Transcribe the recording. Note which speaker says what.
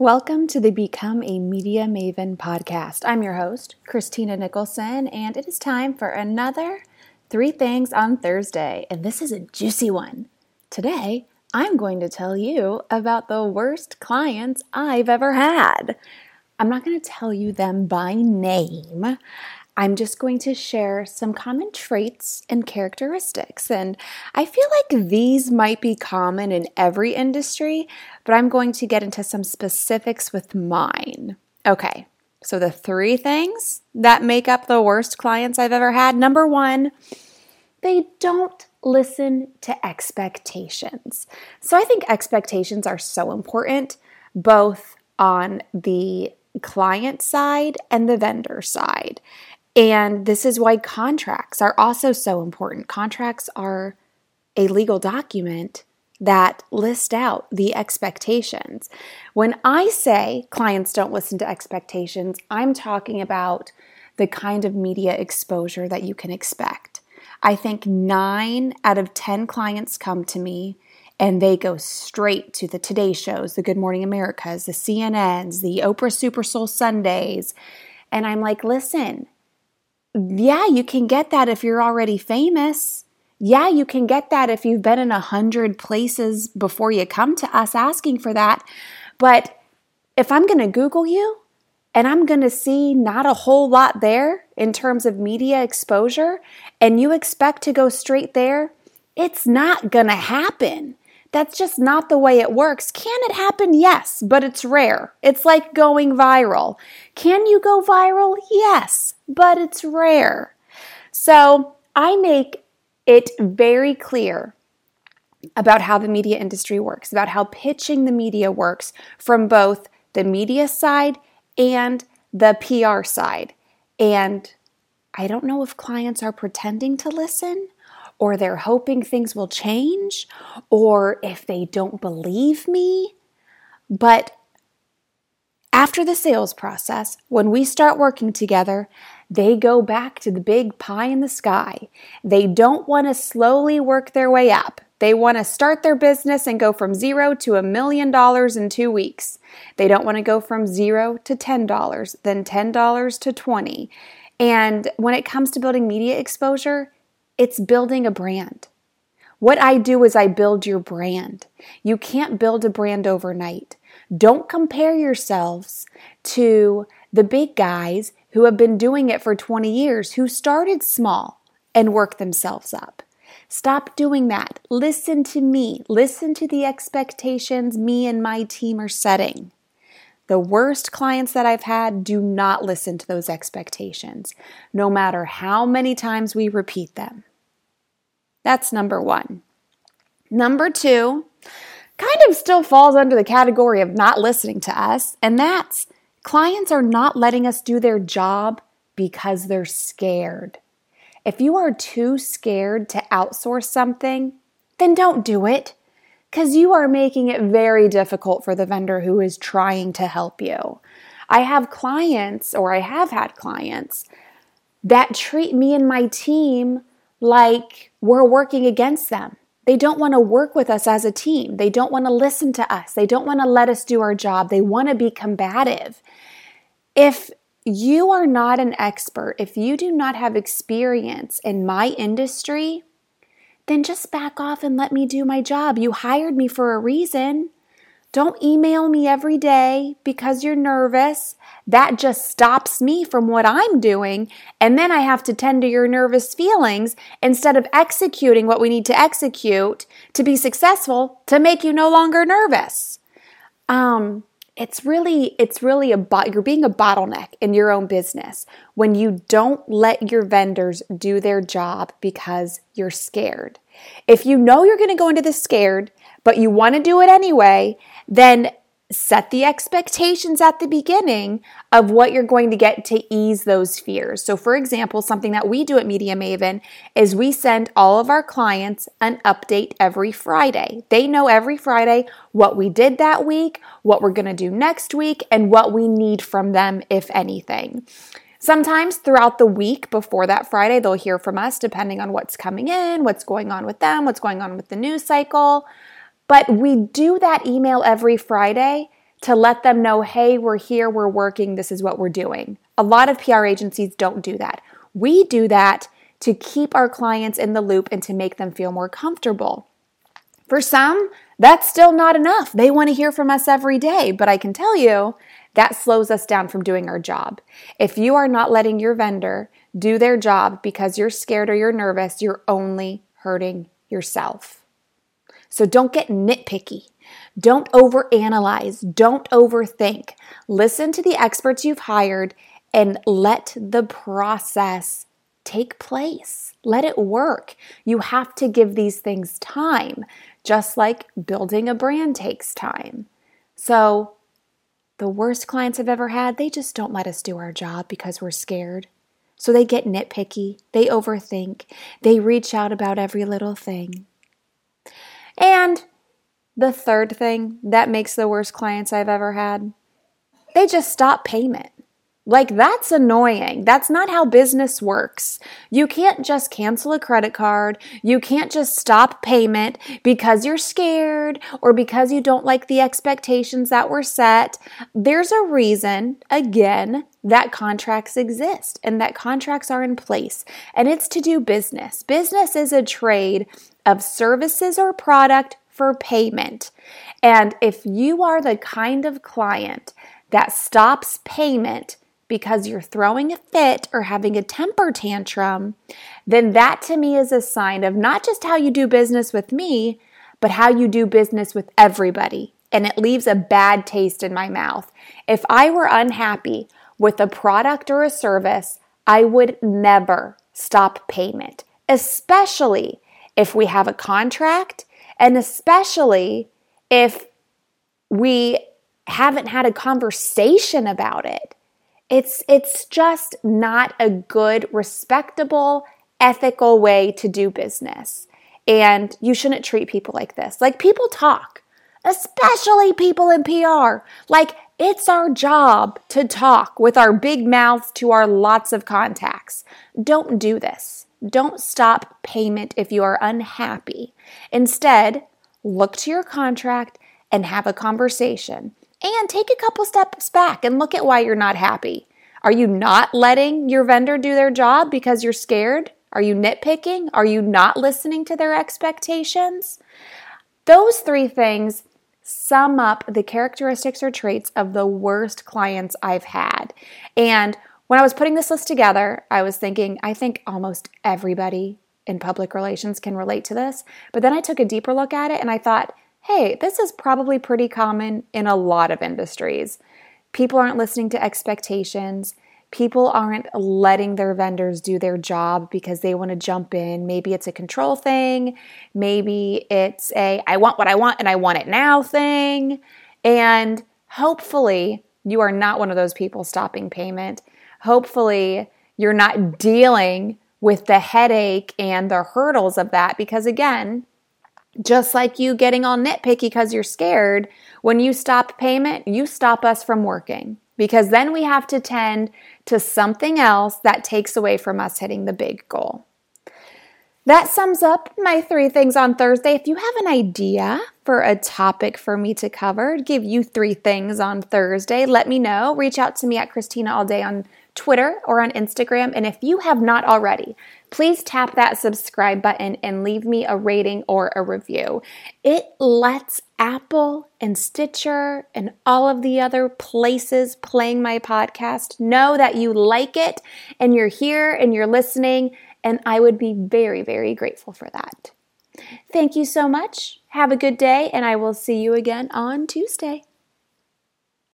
Speaker 1: Welcome to the Become a Media Maven podcast. I'm your host, Christina Nicholson, and it is time for another Three Things on Thursday. And this is a juicy one. Today, I'm going to tell you about the worst clients I've ever had. I'm not going to tell you them by name. I'm just going to share some common traits and characteristics. And I feel like these might be common in every industry, but I'm going to get into some specifics with mine. Okay, so the three things that make up the worst clients I've ever had number one, they don't listen to expectations. So I think expectations are so important, both on the client side and the vendor side. And this is why contracts are also so important. Contracts are a legal document that list out the expectations. When I say clients don't listen to expectations, I'm talking about the kind of media exposure that you can expect. I think nine out of 10 clients come to me and they go straight to the Today shows, the Good Morning Americas, the CNNs, the Oprah Super Soul Sundays. And I'm like, listen, yeah, you can get that if you're already famous. Yeah, you can get that if you've been in a hundred places before you come to us asking for that. But if I'm going to Google you and I'm going to see not a whole lot there in terms of media exposure, and you expect to go straight there, it's not going to happen. That's just not the way it works. Can it happen? Yes, but it's rare. It's like going viral. Can you go viral? Yes, but it's rare. So I make it very clear about how the media industry works, about how pitching the media works from both the media side and the PR side. And I don't know if clients are pretending to listen or they're hoping things will change, or if they don't believe me. But after the sales process, when we start working together, they go back to the big pie in the sky. They don't want to slowly work their way up. They want to start their business and go from zero to a million dollars in two weeks. They don't want to go from zero to $10, then $10 to 20. And when it comes to building media exposure, it's building a brand. What I do is I build your brand. You can't build a brand overnight. Don't compare yourselves to the big guys who have been doing it for 20 years, who started small and worked themselves up. Stop doing that. Listen to me. Listen to the expectations me and my team are setting. The worst clients that I've had do not listen to those expectations, no matter how many times we repeat them. That's number one. Number two kind of still falls under the category of not listening to us, and that's clients are not letting us do their job because they're scared. If you are too scared to outsource something, then don't do it because you are making it very difficult for the vendor who is trying to help you. I have clients, or I have had clients, that treat me and my team like we're working against them. They don't want to work with us as a team. They don't want to listen to us. They don't want to let us do our job. They want to be combative. If you are not an expert, if you do not have experience in my industry, then just back off and let me do my job. You hired me for a reason. Don't email me every day because you're nervous. That just stops me from what I'm doing. And then I have to tend to your nervous feelings instead of executing what we need to execute to be successful to make you no longer nervous. Um, it's really it's really a you're being a bottleneck in your own business when you don't let your vendors do their job because you're scared. If you know you're going to go into this scared, but you want to do it anyway, then set the expectations at the beginning of what you're going to get to ease those fears. So, for example, something that we do at Media Maven is we send all of our clients an update every Friday. They know every Friday what we did that week, what we're going to do next week, and what we need from them, if anything. Sometimes throughout the week before that Friday, they'll hear from us depending on what's coming in, what's going on with them, what's going on with the news cycle. But we do that email every Friday to let them know, hey, we're here, we're working, this is what we're doing. A lot of PR agencies don't do that. We do that to keep our clients in the loop and to make them feel more comfortable. For some, that's still not enough. They want to hear from us every day, but I can tell you that slows us down from doing our job. If you are not letting your vendor do their job because you're scared or you're nervous, you're only hurting yourself. So don't get nitpicky. Don't overanalyze. Don't overthink. Listen to the experts you've hired and let the process take place. Let it work. You have to give these things time, just like building a brand takes time. So, the worst clients I've ever had, they just don't let us do our job because we're scared. So they get nitpicky, they overthink, they reach out about every little thing. And the third thing that makes the worst clients I've ever had, they just stop payment. Like, that's annoying. That's not how business works. You can't just cancel a credit card. You can't just stop payment because you're scared or because you don't like the expectations that were set. There's a reason, again, that contracts exist and that contracts are in place, and it's to do business. Business is a trade of services or product for payment. And if you are the kind of client that stops payment, because you're throwing a fit or having a temper tantrum, then that to me is a sign of not just how you do business with me, but how you do business with everybody. And it leaves a bad taste in my mouth. If I were unhappy with a product or a service, I would never stop payment, especially if we have a contract and especially if we haven't had a conversation about it. It's it's just not a good, respectable, ethical way to do business. And you shouldn't treat people like this. Like people talk, especially people in PR. Like it's our job to talk with our big mouths to our lots of contacts. Don't do this. Don't stop payment if you are unhappy. Instead, look to your contract and have a conversation and take a couple steps back and look at why you're not happy. Are you not letting your vendor do their job because you're scared? Are you nitpicking? Are you not listening to their expectations? Those three things sum up the characteristics or traits of the worst clients I've had. And when I was putting this list together, I was thinking, I think almost everybody in public relations can relate to this. But then I took a deeper look at it and I thought, hey, this is probably pretty common in a lot of industries. People aren't listening to expectations. People aren't letting their vendors do their job because they want to jump in. Maybe it's a control thing. Maybe it's a I want what I want and I want it now thing. And hopefully, you are not one of those people stopping payment. Hopefully, you're not dealing with the headache and the hurdles of that because, again, just like you getting all nitpicky because you're scared, when you stop payment, you stop us from working because then we have to tend to something else that takes away from us hitting the big goal. That sums up my three things on Thursday. If you have an idea for a topic for me to cover, give you three things on Thursday, let me know. Reach out to me at Christina All Day on Twitter or on Instagram. And if you have not already, please tap that subscribe button and leave me a rating or a review. It lets Apple and Stitcher and all of the other places playing my podcast know that you like it and you're here and you're listening. And I would be very, very grateful for that. Thank you so much. Have a good day, and I will see you again on Tuesday.